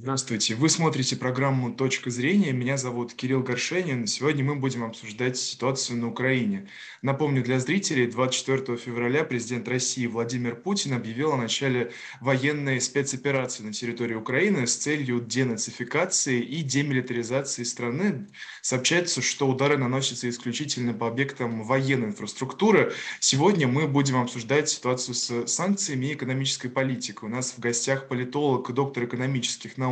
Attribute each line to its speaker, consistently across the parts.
Speaker 1: Здравствуйте. Вы смотрите программу «Точка зрения». Меня зовут Кирилл Горшенин. Сегодня мы будем обсуждать ситуацию на Украине. Напомню для зрителей, 24 февраля президент России Владимир Путин объявил о начале военной спецоперации на территории Украины с целью денацификации и демилитаризации страны. Сообщается, что удары наносятся исключительно по объектам военной инфраструктуры. Сегодня мы будем обсуждать ситуацию с санкциями и экономической политикой. У нас в гостях политолог, доктор экономических наук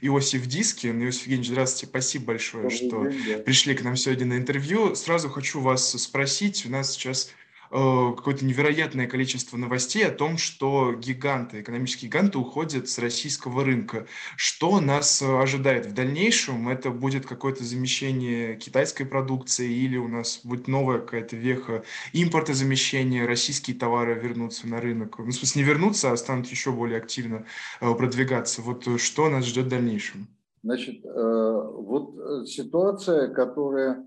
Speaker 1: Иосиф Дискин. Иосиф Евгеньевич, здравствуйте, спасибо большое, что пришли к нам сегодня на интервью. Сразу хочу вас спросить, у нас сейчас какое-то невероятное количество новостей о том, что гиганты, экономические гиганты уходят с российского рынка. Что нас э, ожидает в дальнейшем? Это будет какое-то замещение китайской продукции или у нас будет новая какая-то веха импортозамещения, российские товары вернутся на рынок? Ну, в смысле, не вернутся, а станут еще более активно э, продвигаться. Вот что нас ждет в дальнейшем?
Speaker 2: Значит, вот ситуация, которая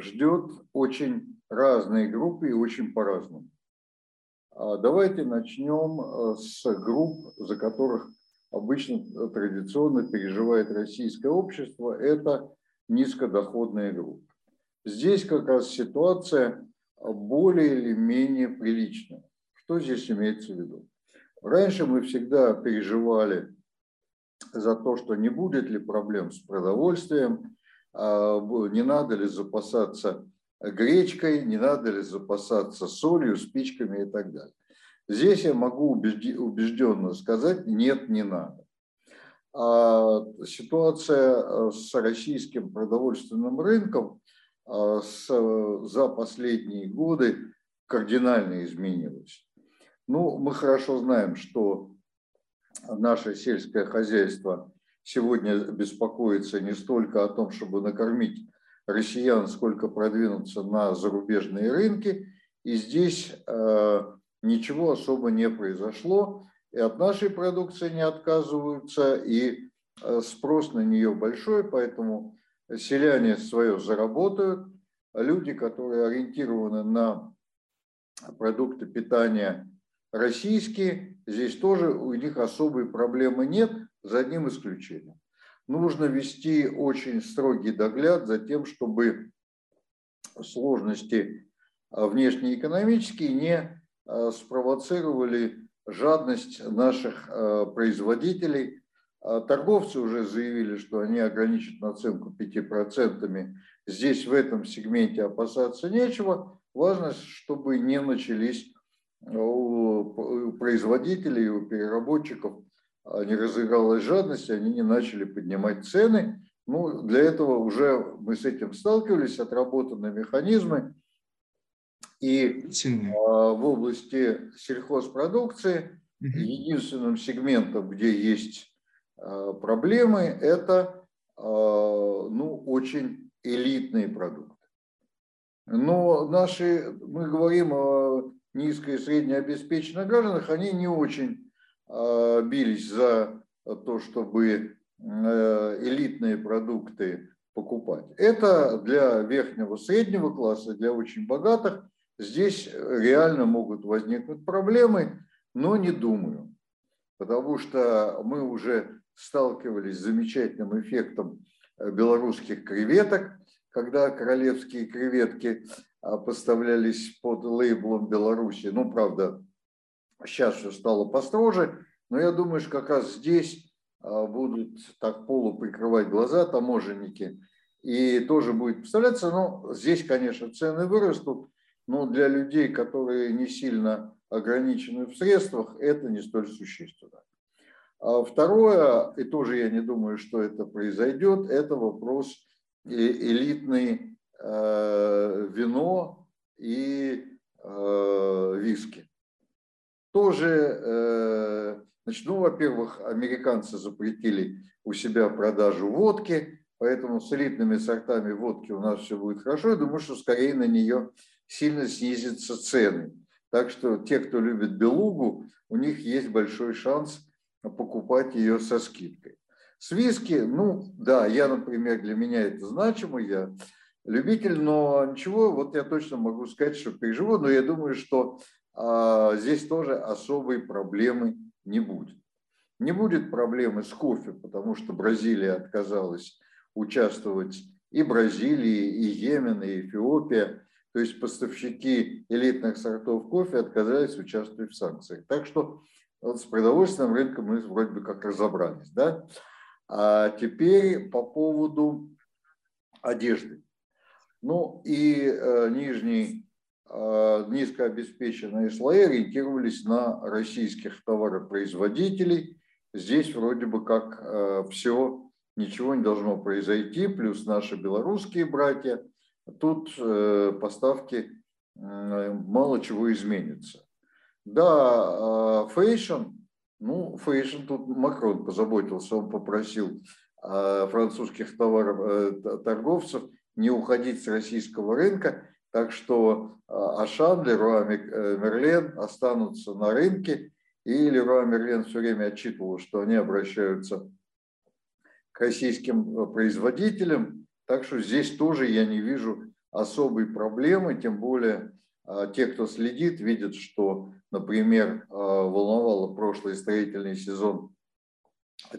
Speaker 2: ждет очень разные группы и очень по-разному. А давайте начнем э, с групп, за которых обычно э, традиционно переживает российское общество. Это низкодоходные группы. Здесь как раз ситуация более или менее приличная. Что здесь имеется в виду? Раньше мы всегда переживали за то, что не будет ли проблем с продовольствием, а, не надо ли запасаться гречкой, не надо ли запасаться солью, спичками и так далее. Здесь я могу убежденно сказать, нет, не надо. А ситуация э, с российским продовольственным рынком э, за последние годы кардинально изменилась. Ну, мы хорошо знаем, что наше сельское хозяйство сегодня беспокоится не столько о том, чтобы накормить россиян, сколько продвинуться на зарубежные рынки. И здесь э, ничего особо не произошло. И от нашей продукции не отказываются, и э, спрос на нее большой, поэтому селяне свое заработают. Люди, которые ориентированы на продукты питания российские, здесь тоже у них особой проблемы нет, за одним исключением нужно вести очень строгий догляд за тем, чтобы сложности а, внешнеэкономические не а, спровоцировали жадность наших а, производителей. Торговцы уже заявили, что они ограничат наценку 5%. Здесь в этом сегменте опасаться нечего. Важно, чтобы не начались у производителей, у переработчиков не разыгралась жадность, они не начали поднимать цены. Ну, для этого уже мы с этим сталкивались, отработаны механизмы. И а, в области сельхозпродукции единственным сегментом, где есть а, проблемы, это а, ну, очень элитные продукты. Но наши, мы говорим о низко- и среднеобеспеченных гражданах, они не очень бились за то, чтобы э, элитные продукты покупать. Это для верхнего среднего класса, для очень богатых. Здесь реально могут возникнуть проблемы, но не думаю, потому что мы уже сталкивались с замечательным эффектом э, белорусских креветок, когда королевские креветки поставлялись под лейблом Беларуси. Ну, правда, Сейчас все стало построже, но я думаю, что как раз здесь а, будут так полу прикрывать глаза таможенники, и тоже будет представляться, ну, здесь, конечно, цены вырастут, но для людей, которые не сильно ограничены в средствах, это не столь существенно. А второе, и тоже я не думаю, что это произойдет, это вопрос элитный э, вино и э, виски тоже, э, значит, ну, во-первых, американцы запретили у себя продажу водки, поэтому с элитными сортами водки у нас все будет хорошо. Я думаю, что скорее на нее сильно снизятся цены. Так что те, кто любит белугу, у них есть большой шанс покупать ее со скидкой. С виски, ну да, я, например, для меня это значимо, я любитель, но ничего, вот я точно могу сказать, что переживу, но я думаю, что здесь тоже особой проблемы не будет. Не будет проблемы с кофе, потому что Бразилия отказалась участвовать и Бразилии, и Йемен, и Эфиопия. То есть поставщики элитных сортов кофе отказались участвовать в санкциях. Так что с продовольственным рынком мы вроде бы как разобрались. Да? А теперь по поводу одежды. Ну и э, нижний, низкообеспеченные слои ориентировались на российских товаропроизводителей. Здесь вроде бы как э, все, ничего не должно произойти, плюс наши белорусские братья. Тут э, поставки э, мало чего изменится. Да, э, fashion, ну, fashion тут Макрон позаботился, он попросил э, французских товаров, э, торговцев – не уходить с российского рынка, так что а, Ашан, Леруа э, Мерлен останутся на рынке, и Леруа Мерлен все время отчитывал, что они обращаются к российским э, производителям, так что здесь тоже я не вижу особой проблемы, тем более а, те, кто следит, видят, что, например, а, волновало прошлый строительный сезон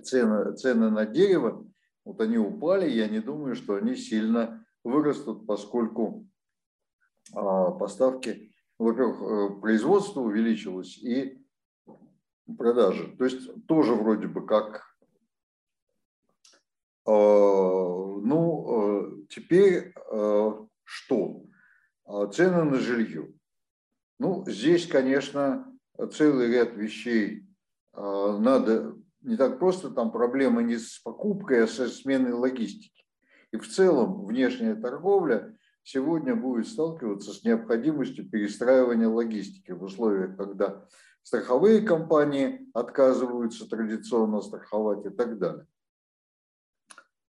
Speaker 2: цены, цены на дерево, вот они упали, я не думаю, что они сильно вырастут, поскольку а, поставки, во-первых, э, производство увеличилось и продажи. То есть тоже вроде бы как а, ну, э, теперь что? А, цены на жилье. Ну, здесь, конечно, целый ряд вещей надо, не так просто, там проблемы не с покупкой, а со сменой логистики. И в целом внешняя торговля сегодня будет сталкиваться с необходимостью перестраивания логистики в условиях, когда страховые компании отказываются традиционно страховать и так далее.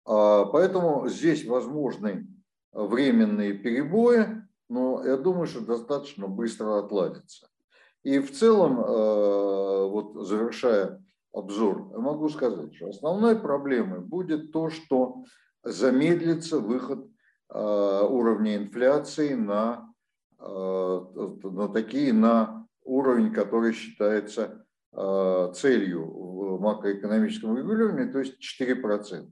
Speaker 2: А, поэтому здесь возможны временные перебои, но я думаю, что достаточно быстро отладится. И в целом, э, вот завершая обзор, могу сказать, что основной проблемой будет то, что замедлится выход уровня инфляции на, а, на такие, на уровень, который считается а, целью в макроэкономическом регулировании, то есть 4%.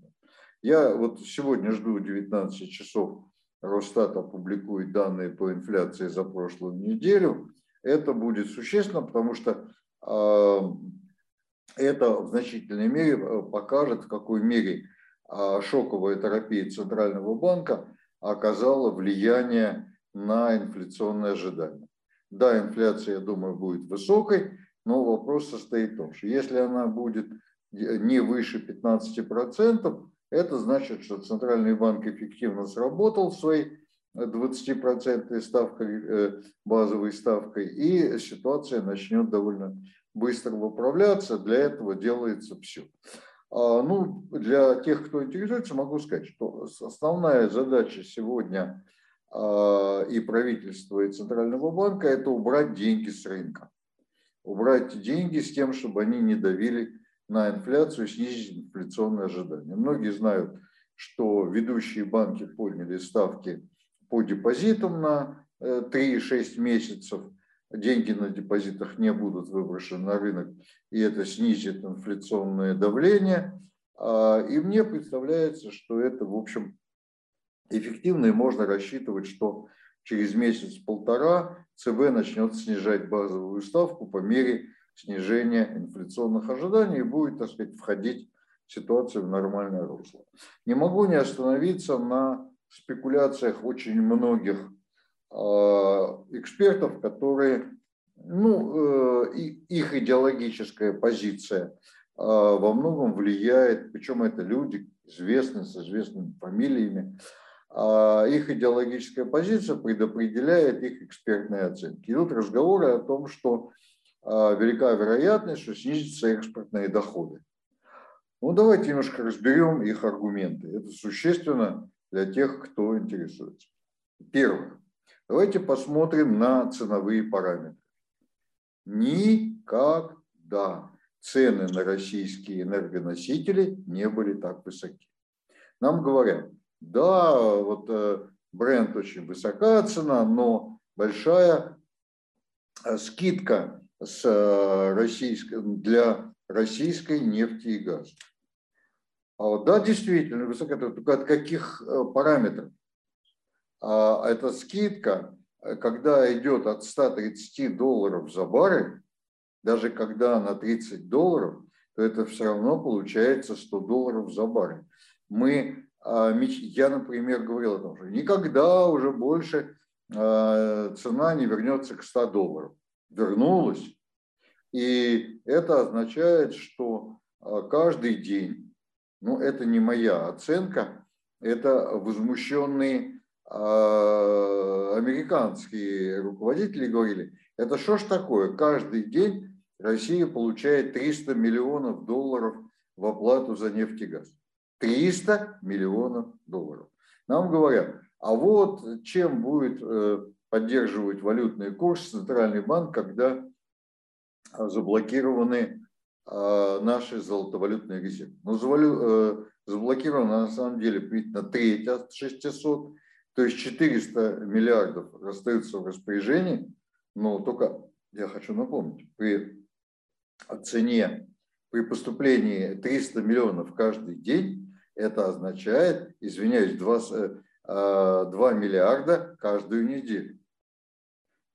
Speaker 2: Я вот сегодня жду 19 часов, Росстат опубликует данные по инфляции за прошлую неделю. Это будет существенно, потому что это в значительной мере покажет, в какой мере шоковая терапия Центрального банка оказала влияние на инфляционные ожидания. Да, инфляция, я думаю, будет высокой, но вопрос состоит в том, что если она будет не выше 15%, это значит, что Центральный банк эффективно сработал своей 20% ставкой, э, базовой ставкой, и ситуация начнет довольно быстро выправляться. Для этого делается все. А, ну, для тех, кто интересуется, могу сказать, что основная задача сегодня а, и правительства, и Центрального банка – это убрать деньги с рынка. Убрать деньги с тем, чтобы они не давили на инфляцию, снизить инфляционные ожидания. Многие знают, что ведущие банки подняли ставки по депозитам на 3-6 э, месяцев – деньги на депозитах не будут выброшены на рынок, и это снизит инфляционное давление. А, и мне представляется, что это, в общем, эффективно, и можно рассчитывать, что через месяц-полтора ЦБ начнет снижать базовую ставку по мере снижения инфляционных ожиданий и будет, так сказать, входить ситуация в нормальное русло. Не могу не остановиться на спекуляциях очень многих экспертов, которые, ну, э, их идеологическая позиция а, во многом влияет, причем это люди известные, с известными фамилиями, их идеологическая позиция предопределяет их экспертные оценки. Идут разговоры о том, что велика вероятность, что снизятся экспортные доходы. Ну, давайте немножко разберем их аргументы. Это существенно для тех, кто интересуется. Первое. Давайте посмотрим на ценовые параметры. Никогда цены на российские энергоносители не были так высоки. Нам говорят, да, вот э, бренд очень высока цена, но большая э, скидка с э, российской, для российской нефти и газа. А да, действительно, высокая, только от каких параметров? А эта скидка, э, когда идет от 130 долларов за баррель, даже когда она 30 долларов, то это все равно получается 100 долларов за баррель. Мы, а, я, например, говорил о том, что никогда уже больше а, цена не вернется к 100 долларов. Вернулась. И это означает, что каждый день, ну это не моя оценка, это возмущенные американские руководители говорили, это что ж такое, каждый день Россия получает 300 миллионов долларов в оплату за нефть и газ. 300 миллионов долларов. Нам говорят, а вот чем будет э, поддерживать валютный курс Центральный банк, когда заблокированы э, наши золотовалютные резервы. Ну, э, заблокировано на самом деле примерно треть от 600, то есть 400 миллиардов остаются в распоряжении, но только я хочу напомнить, при цене при поступлении 300 миллионов каждый день, это означает, извиняюсь, 2, 2 э, миллиарда каждую неделю.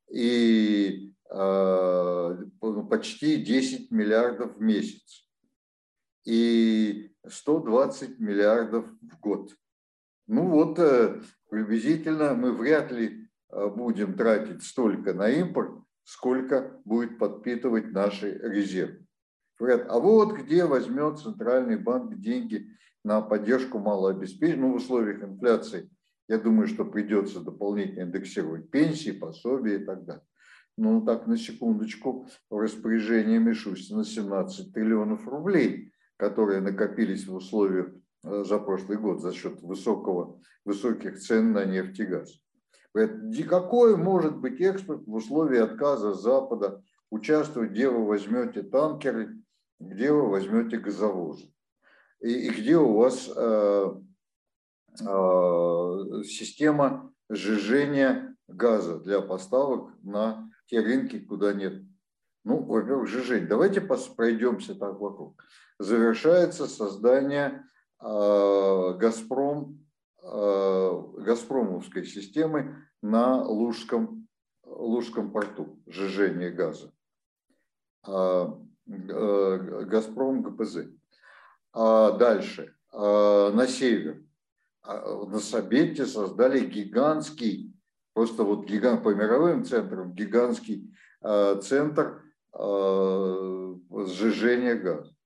Speaker 2: И э, почти 10 миллиардов в месяц. И 120 миллиардов в год. Ну вот, э, приблизительно мы вряд ли будем тратить столько на импорт, сколько будет подпитывать наши резервы. Говорят, а вот где возьмет Центральный банк деньги на поддержку малообеспеченных, ну, в условиях инфляции, я думаю, что придется дополнительно индексировать пенсии, пособия и так далее. Ну, так, на секундочку, в распоряжении Мишустина 17 триллионов рублей, которые накопились в условиях э, за прошлый год за счет высокого, высоких цен на нефть и газ. Какой может быть экспорт в условии отказа Запада участвовать, где вы возьмете танкеры, где вы возьмете газовозы, и, и где у вас э, э, система сжижения газа для поставок на те рынки, куда нет. Ну, во-первых, сжижение. Давайте пройдемся так вокруг. Завершается создание э, Газпром Э, газпромовской системы на Лужском, Лужском порту, сжижение газа. А, э, Газпром ГПЗ. А дальше, э, на север, а, на Сабете создали гигантский, просто вот гигант по мировым центрам, гигантский центр сжижения газа.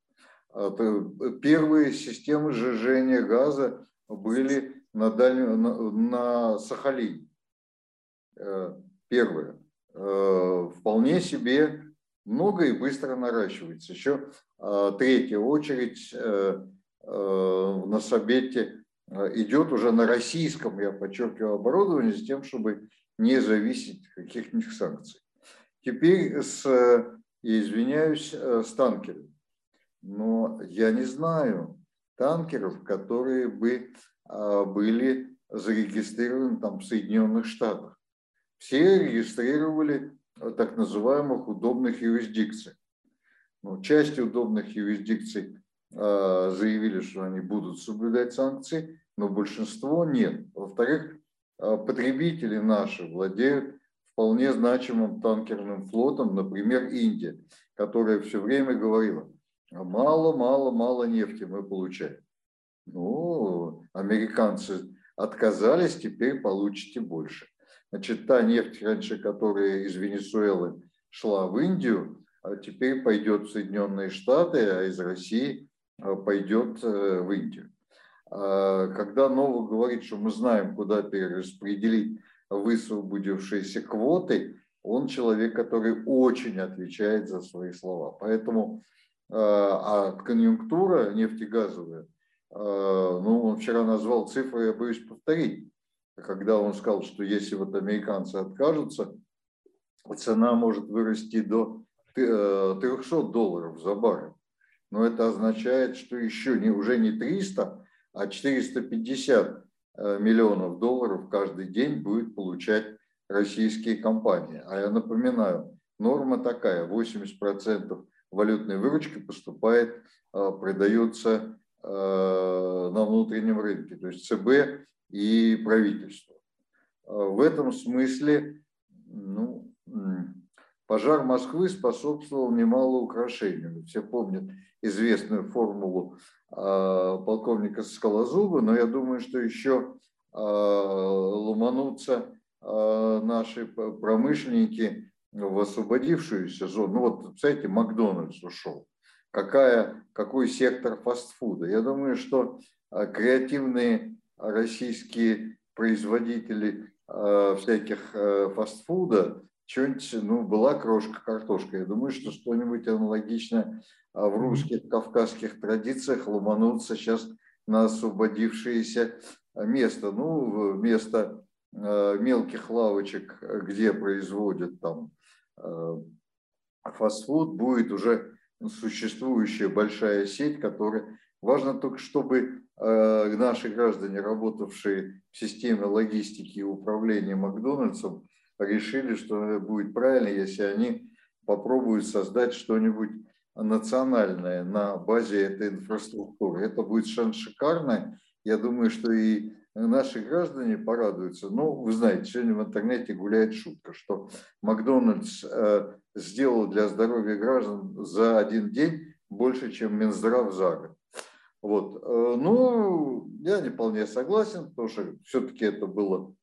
Speaker 2: Первые системы сжижения газа были на, дальнем, на, на Сахалине. Э, первое. Э, вполне себе много и быстро наращивается. Еще э, третья очередь на Сабете идет уже на российском, я подчеркиваю, оборудовании с тем, чтобы не зависеть каких-нибудь санкций. Теперь с, извиняюсь, с танкерами. Но я не знаю танкеров, которые бы а, были зарегистрированы там в Соединенных Штатах. Все регистрировали так называемых удобных юрисдикций. Ну, часть удобных юрисдикций а, заявили, что они будут соблюдать санкции, но большинство нет. Во-вторых, а, потребители наши владеют вполне значимым танкерным флотом, например, Индия, которая все время говорила, мало, мало, мало нефти мы получаем. Ну, американцы отказались, теперь получите больше. Значит, та нефть раньше, которая из Венесуэлы шла в Индию, а теперь пойдет в Соединенные Штаты, а из России а, пойдет э, в Индию. А когда Новый говорит, что мы знаем, куда перераспределить высвободившиеся квоты, он человек, который очень отвечает за свои слова. Поэтому а конъюнктура нефтегазовая – а, ну, он вчера назвал цифры, я боюсь повторить, когда он сказал, что если вот американцы откажутся, цена может вырасти до 300 э, долларов за баррель. Но это означает, что еще не, уже не 300, а 450 э, миллионов долларов каждый день будет получать российские компании. А я напоминаю, норма такая, 80% валютной выручки поступает, продается на внутреннем рынке, то есть ЦБ и правительство. В этом смысле ну, пожар Москвы способствовал немало украшению. Все помнят известную формулу полковника Скалозуба, но я думаю, что еще ломанутся наши промышленники в освободившуюся зону. Ну вот, представляете, Макдональдс ушел. Какая, какой сектор фастфуда? Я думаю, что креативные российские производители всяких фастфуда, что-нибудь, ну, была крошка картошка. Я думаю, что что-нибудь аналогичное в русских кавказских традициях ломанутся сейчас на освободившееся место. Ну, вместо мелких лавочек, где производят там фастфуд, будет уже существующая большая сеть, которая важно только, чтобы наши граждане, работавшие в системе логистики и управления Макдональдсом, решили, что будет правильно, если они попробуют создать что-нибудь национальное на базе этой инфраструктуры. Это будет совершенно шикарно. Я думаю, что и наши граждане порадуются. Ну, вы знаете, сегодня в интернете гуляет шутка, что Макдональдс э, сделал для здоровья граждан за один день больше, чем Минздрав за год. Вот. Э, ну, я не вполне согласен, потому что все-таки это было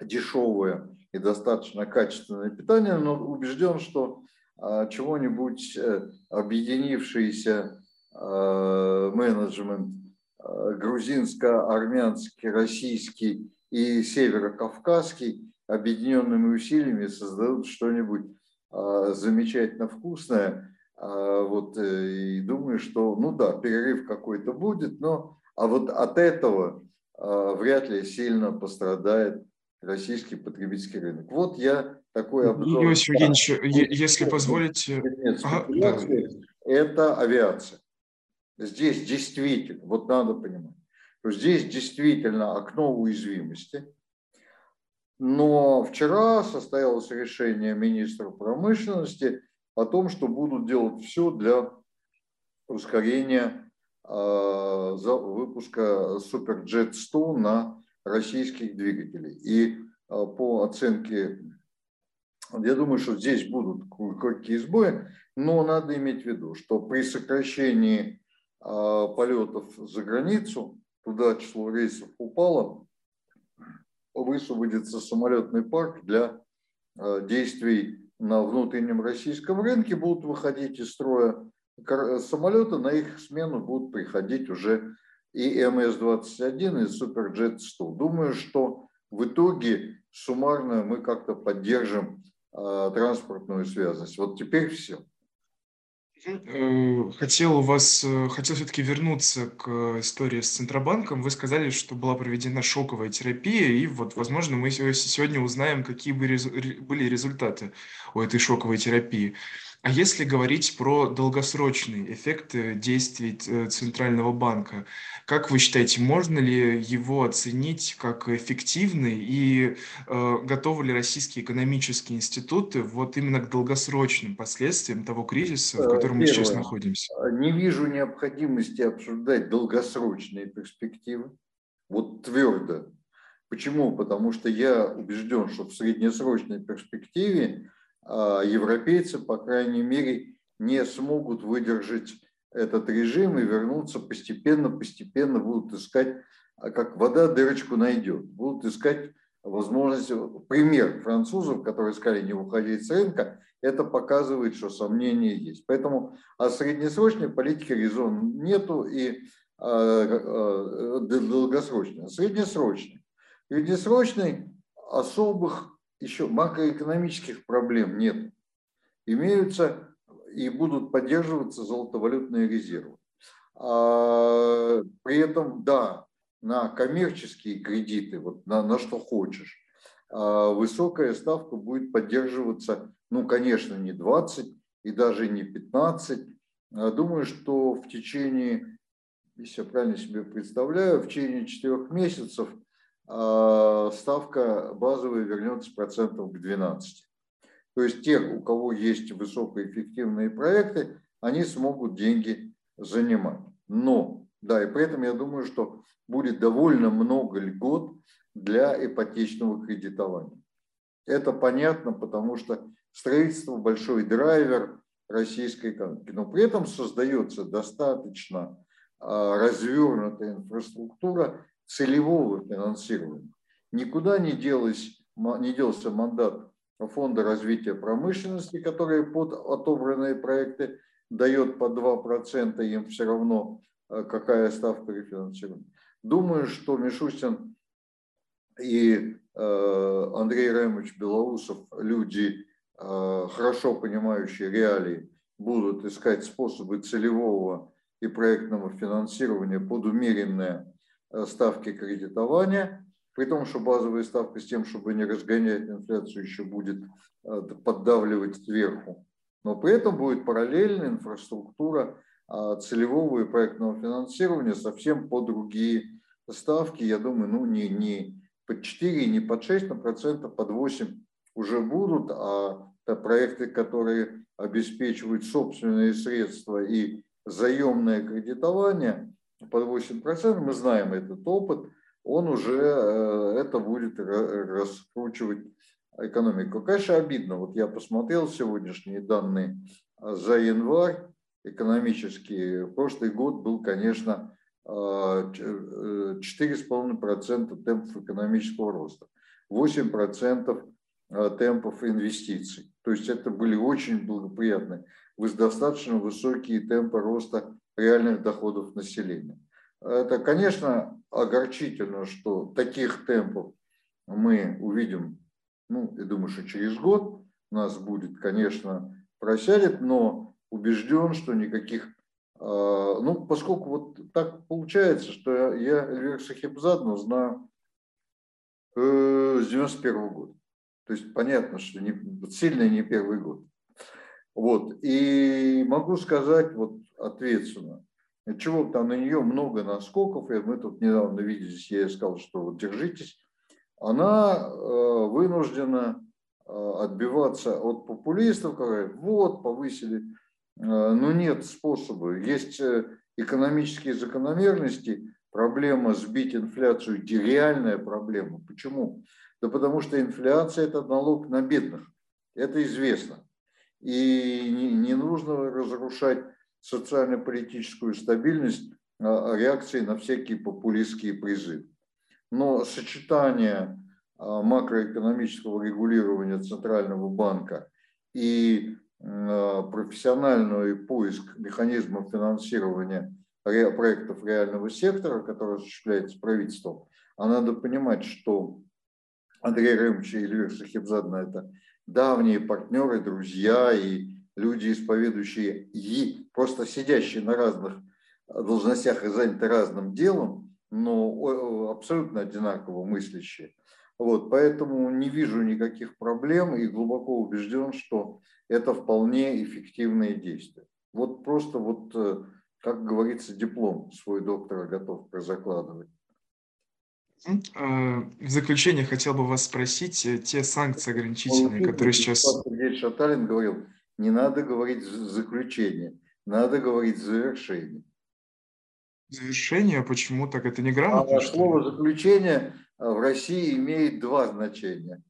Speaker 2: дешевое и достаточно качественное питание, но убежден, что а, чего-нибудь э, объединившийся э, менеджмент э, грузинско-армянский, российский и северокавказский объединенными усилиями создадут что-нибудь а, замечательно вкусное. А, вот, и думаю, что, ну да, перерыв какой-то будет, но а вот от этого вряд ли сильно пострадает российский потребительский рынок. Вот я такой обзор.
Speaker 1: Иосиф Евгеньевич, если позволите...
Speaker 2: Ага, да. Это авиация. Здесь действительно, вот надо понимать, что здесь действительно окно уязвимости. Но вчера состоялось решение министра промышленности о том, что будут делать все для ускорения э, выпуска Суперджет 100 на российских двигателей. И а, по оценке, я думаю, что здесь будут кое-какие сбои, но надо иметь в виду, что при сокращении полетов за границу, туда число рейсов упало, высвободится самолетный парк для а, действий на внутреннем российском рынке, будут выходить из строя самолеты, на их смену будут приходить уже и МС-21, и Суперджет 100. Думаю, что в итоге суммарно мы как-то поддержим э, транспортную связность. Вот теперь все.
Speaker 1: Э, хотел вас, э, хотел все-таки вернуться к истории с Центробанком. Вы сказали, что была проведена шоковая терапия, и вот, возможно, мы сегодня узнаем, какие были результаты у этой шоковой терапии. А если говорить про долгосрочный эффект действий э, Центрального банка, как вы считаете, можно ли его оценить как эффективный и э, готовы ли российские экономические институты вот именно к долгосрочным последствиям того кризиса, в котором Первое. мы сейчас находимся?
Speaker 2: Не вижу необходимости обсуждать долгосрочные перспективы, вот твердо. Почему? Потому что я убежден, что в среднесрочной перспективе европейцы, по крайней мере, не смогут выдержать этот режим и вернуться постепенно, постепенно будут искать, а как вода дырочку найдет, будут искать возможность. Пример французов, которые сказали не уходить с рынка, это показывает, что сомнения есть. Поэтому о среднесрочной политике резон нету и а, долгосрочной. Среднесрочной. Среднесрочной особых еще макроэкономических проблем нет. Имеются и будут поддерживаться золотовалютные резервы. А, при этом, да, на коммерческие кредиты, вот на, на что хочешь, а, высокая ставка будет поддерживаться, ну, конечно, не 20 и даже не 15. А думаю, что в течение, если я правильно себе представляю, в течение четырех месяцев – ставка базовая вернется процентов к 12. То есть тех, у кого есть высокоэффективные проекты, они смогут деньги занимать. Но, да, и поэтому я думаю, что будет довольно много льгот для ипотечного кредитования. Это понятно, потому что строительство – большой драйвер российской экономики. Но при этом создается достаточно а, развернутая инфраструктура целевого финансирования. Никуда не, делась, не делся мандат Фонда развития промышленности, который под отобранные проекты дает по 2%, им все равно а, какая ставка рефинансирования. Думаю, что Мишустин и э, Андрей Ремович Белоусов, люди, э, хорошо понимающие реалии, будут искать способы целевого и проектного финансирования под умеренные э, ставки кредитования, при том, что базовая ставка с тем, чтобы не разгонять инфляцию, еще будет поддавливать сверху. Но при этом будет параллельная инфраструктура целевого и проектного финансирования совсем по другие ставки. Я думаю, ну не, не под 4, не под 6, но процентов под 8 уже будут, а проекты, которые обеспечивают собственные средства и заемное кредитование под 8%, мы знаем этот опыт, он уже э, это будет раскручивать экономику. Конечно, обидно. Вот я посмотрел сегодняшние данные за январь экономические. Прошлый год был, конечно, 4,5% темпов экономического роста, 8% э, темпов инвестиций. То есть это были очень благоприятные, достаточно высокие темпы роста реальных доходов населения. Это, конечно, огорчительно, что таких темпов мы увидим, ну, я думаю, что через год нас будет, конечно, просядет, но убежден, что никаких а, ну, поскольку вот так получается, что я Эльвира Сахибзадну знаю э, с 91 года. То есть понятно, что не, сильно не первый год. Вот. И могу сказать вот ответственно, чего там на нее много наскоков, и мы тут недавно виделись, я ей сказал, что вот держитесь. Она э, вынуждена э, отбиваться от популистов, которые вот повысили Э, ну, нет способа. Есть экономические закономерности, проблема сбить инфляцию, реальная проблема. Почему? Да потому что инфляция – это налог на бедных. Это известно. И не, нужно разрушать социально-политическую стабильность а, реакцией на всякие популистские призывы. Но сочетание а, макроэкономического регулирования Центрального банка и профессиональный поиск механизмов финансирования проектов реального сектора, который осуществляется правительством, а надо понимать, что Андрей Рымович и Эльвира Сахибзадна – это давние партнеры, друзья и люди, исповедующие, и просто сидящие на разных должностях и заняты разным делом, но абсолютно одинаково мыслящие. Вот, поэтому не вижу никаких проблем и глубоко убежден, что это вполне эффективные действия. Вот просто вот, э, как говорится, диплом свой доктора готов прозакладывать.
Speaker 1: А, в заключение хотел бы вас спросить, э, те санкции ограничительные, которые сейчас...
Speaker 2: Сергей Шаталин говорил, не надо говорить заключение, надо говорить завершение.
Speaker 1: Завершение? Почему так? Это неграмотно?
Speaker 2: А слово заключение в России имеет два значения.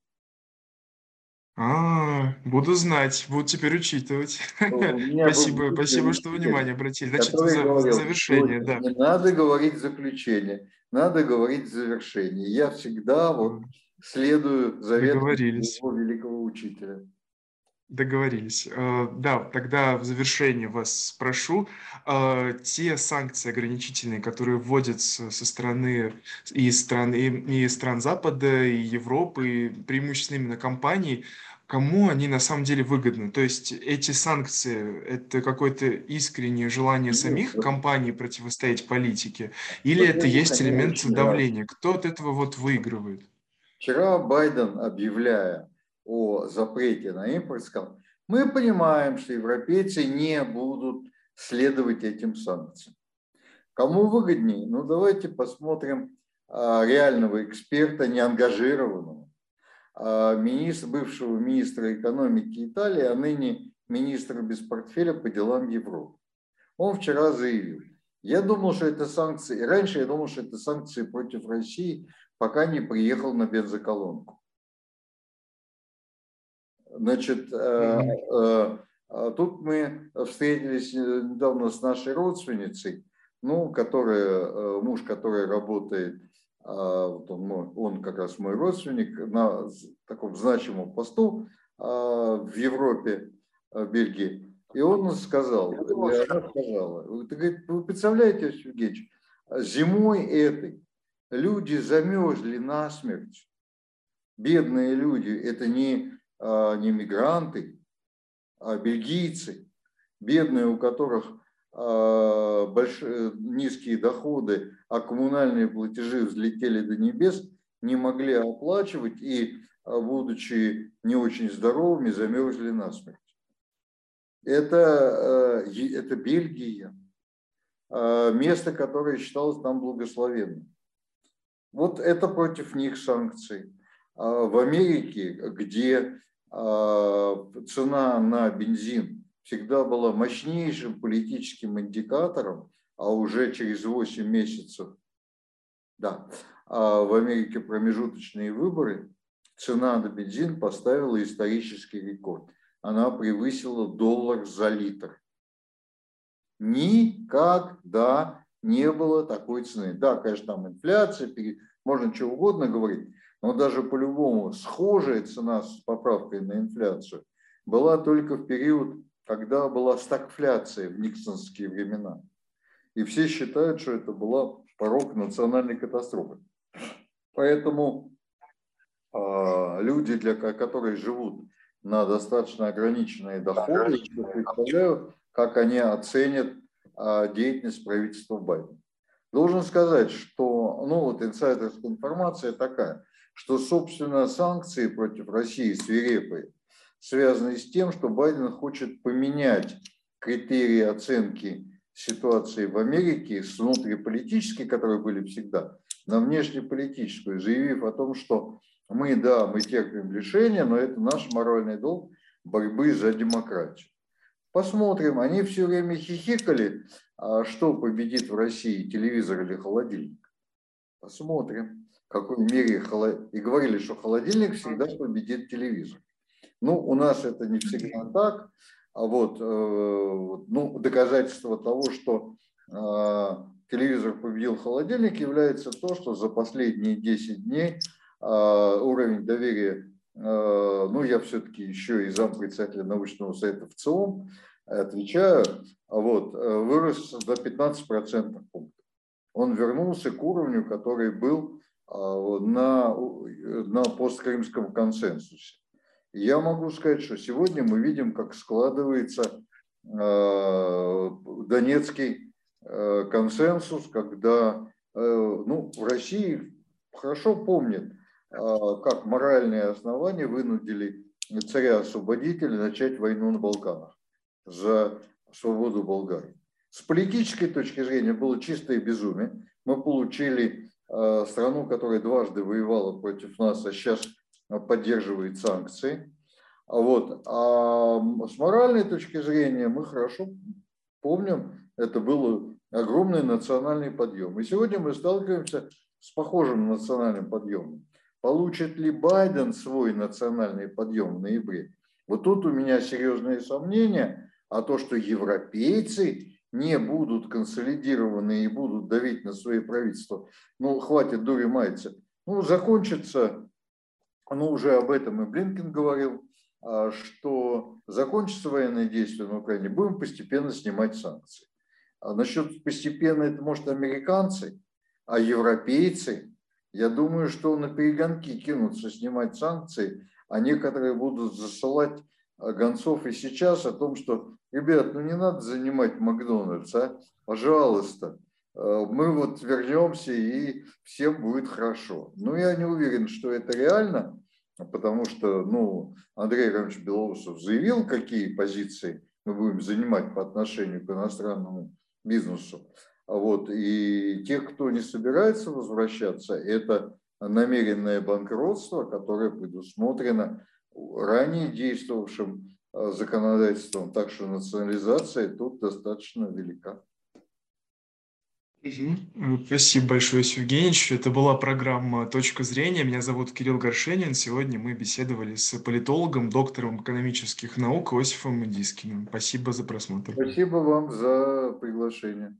Speaker 1: А, буду знать, буду теперь учитывать. Спасибо, спасибо, что внимание обратили. Значит, за, завершение, да.
Speaker 2: Не надо говорить заключение, надо говорить завершение. Я всегда вот следую завету своего великого учителя.
Speaker 1: Договорились. Э, да, тогда в завершение вас спрошу. Э, те санкции ограничительные, которые вводятся со стороны и стран, и, и стран Запада, и Европы, и преимущественно именно компаний, кому они на самом деле выгодны? То есть эти санкции – это какое-то искреннее желание самих компаний противостоять политике? Или это есть элемент давления? Кто от этого вот выигрывает?
Speaker 2: Вчера Байден, объявляя о запрете на импорт, сказал, мы понимаем, что европейцы не будут следовать этим санкциям. Кому выгоднее? Ну, давайте посмотрим а, реального эксперта, неангажированного. А, министр, бывшего министра экономики Италии, а ныне министра без портфеля по делам Европы. Он вчера заявил, я думал, что это санкции, раньше я думал, что это санкции против России, пока не приехал на бензоколонку. Значит, mm-hmm. тут мы встретились недавно с нашей родственницей, ну, которая, муж, который работает а, вот он, он как раз мой родственник, на таком значимом посту а, в Европе, в Бельгии. И он сказал, и она сказала, ты, говорит, вы представляете, Евгеньевич, зимой этой люди замерзли насмерть. Бедные люди, это не, а, не мигранты, а бельгийцы, бедные, у которых большие, низкие доходы, а коммунальные платежи взлетели до небес, не могли оплачивать и, а, будучи не очень здоровыми, замерзли насмерть. Это, э, это Бельгия, а, место, которое считалось там благословенным. Вот это против них санкции. А в Америке, где цена на бензин всегда была мощнейшим политическим индикатором, а уже через 8 месяцев, да, а в Америке промежуточные выборы, цена на бензин поставила исторический рекорд. Она превысила доллар за литр. Никогда не было такой цены. Да, конечно, там инфляция, можно что угодно говорить, но даже по-любому схожая цена с поправкой на инфляцию была только в период, когда была стагфляция в никсонские времена. И все считают, что это была порог национальной катастрофы. Поэтому э, люди, для, которые живут на достаточно ограниченные доходы, я представляю, как они оценят э, деятельность правительства Байдена. Должен сказать, что ну вот инсайдерская информация такая, что, собственно, санкции против России свирепые, связаны с тем, что Байден хочет поменять критерии оценки ситуации в Америке с внутриполитической, которые были всегда, на внешнеполитическую, заявив о том, что мы, да, мы терпим лишения, но это наш моральный долг борьбы за демократию. Посмотрим, они все время хихикали, а что победит в России, телевизор или холодильник. Посмотрим, в какой мере холод... и говорили, что холодильник всегда победит телевизор. Ну, у нас это не всегда так, а вот, э, ну, доказательство того, что э, телевизор победил холодильник, является то, что за последние 10 дней э, уровень доверия, ну, я все-таки еще и зампредседателя научного совета в ЦИОМ отвечаю, вот, вырос до 15% пунктов. Он вернулся к уровню, который был на, на посткримском консенсусе. Я могу сказать, что сегодня мы видим, как складывается э, Донецкий э, консенсус, когда э, ну, в России хорошо помнят, как моральные основания вынудили царя-освободителя начать войну на Балканах за свободу Болгарии. С политической точки зрения было чистое безумие. Мы получили страну, которая дважды воевала против нас, а сейчас поддерживает санкции. Вот. А с моральной точки зрения мы хорошо помним, это был огромный национальный подъем. И сегодня мы сталкиваемся с похожим национальным подъемом. Получит ли Байден свой национальный подъем в ноябре? Вот тут у меня серьезные сомнения, а то, что европейцы не будут консолидированы и будут давить на свои правительства, ну, хватит дури маяться. Ну, закончится ну, уже об этом и Блинкен говорил, а, что закончится военные действия на Украине, будем постепенно снимать санкции. А насчет постепенно это может американцы, а европейцы, я думаю, что на перегонки кинутся снимать санкции, а некоторые будут засылать а, гонцов и сейчас о том, что, ребят, ну не надо занимать Макдональдс, а? пожалуйста, мы вот вернемся и всем будет хорошо. Но я не уверен, что это реально, потому что ну, Андрей Иванович Белоусов заявил, какие позиции мы будем занимать по отношению к иностранному бизнесу. Вот. И те, кто не собирается возвращаться, это намеренное банкротство, которое предусмотрено ранее действовавшим э, законодательством. Так что национализация тут достаточно велика.
Speaker 1: Спасибо большое, Евгеньевич. Это была программа «Точка зрения». Меня зовут Кирилл Горшенин. Сегодня мы беседовали с политологом, доктором экономических наук Осифом Медискиным. Спасибо за просмотр.
Speaker 2: Спасибо вам за приглашение.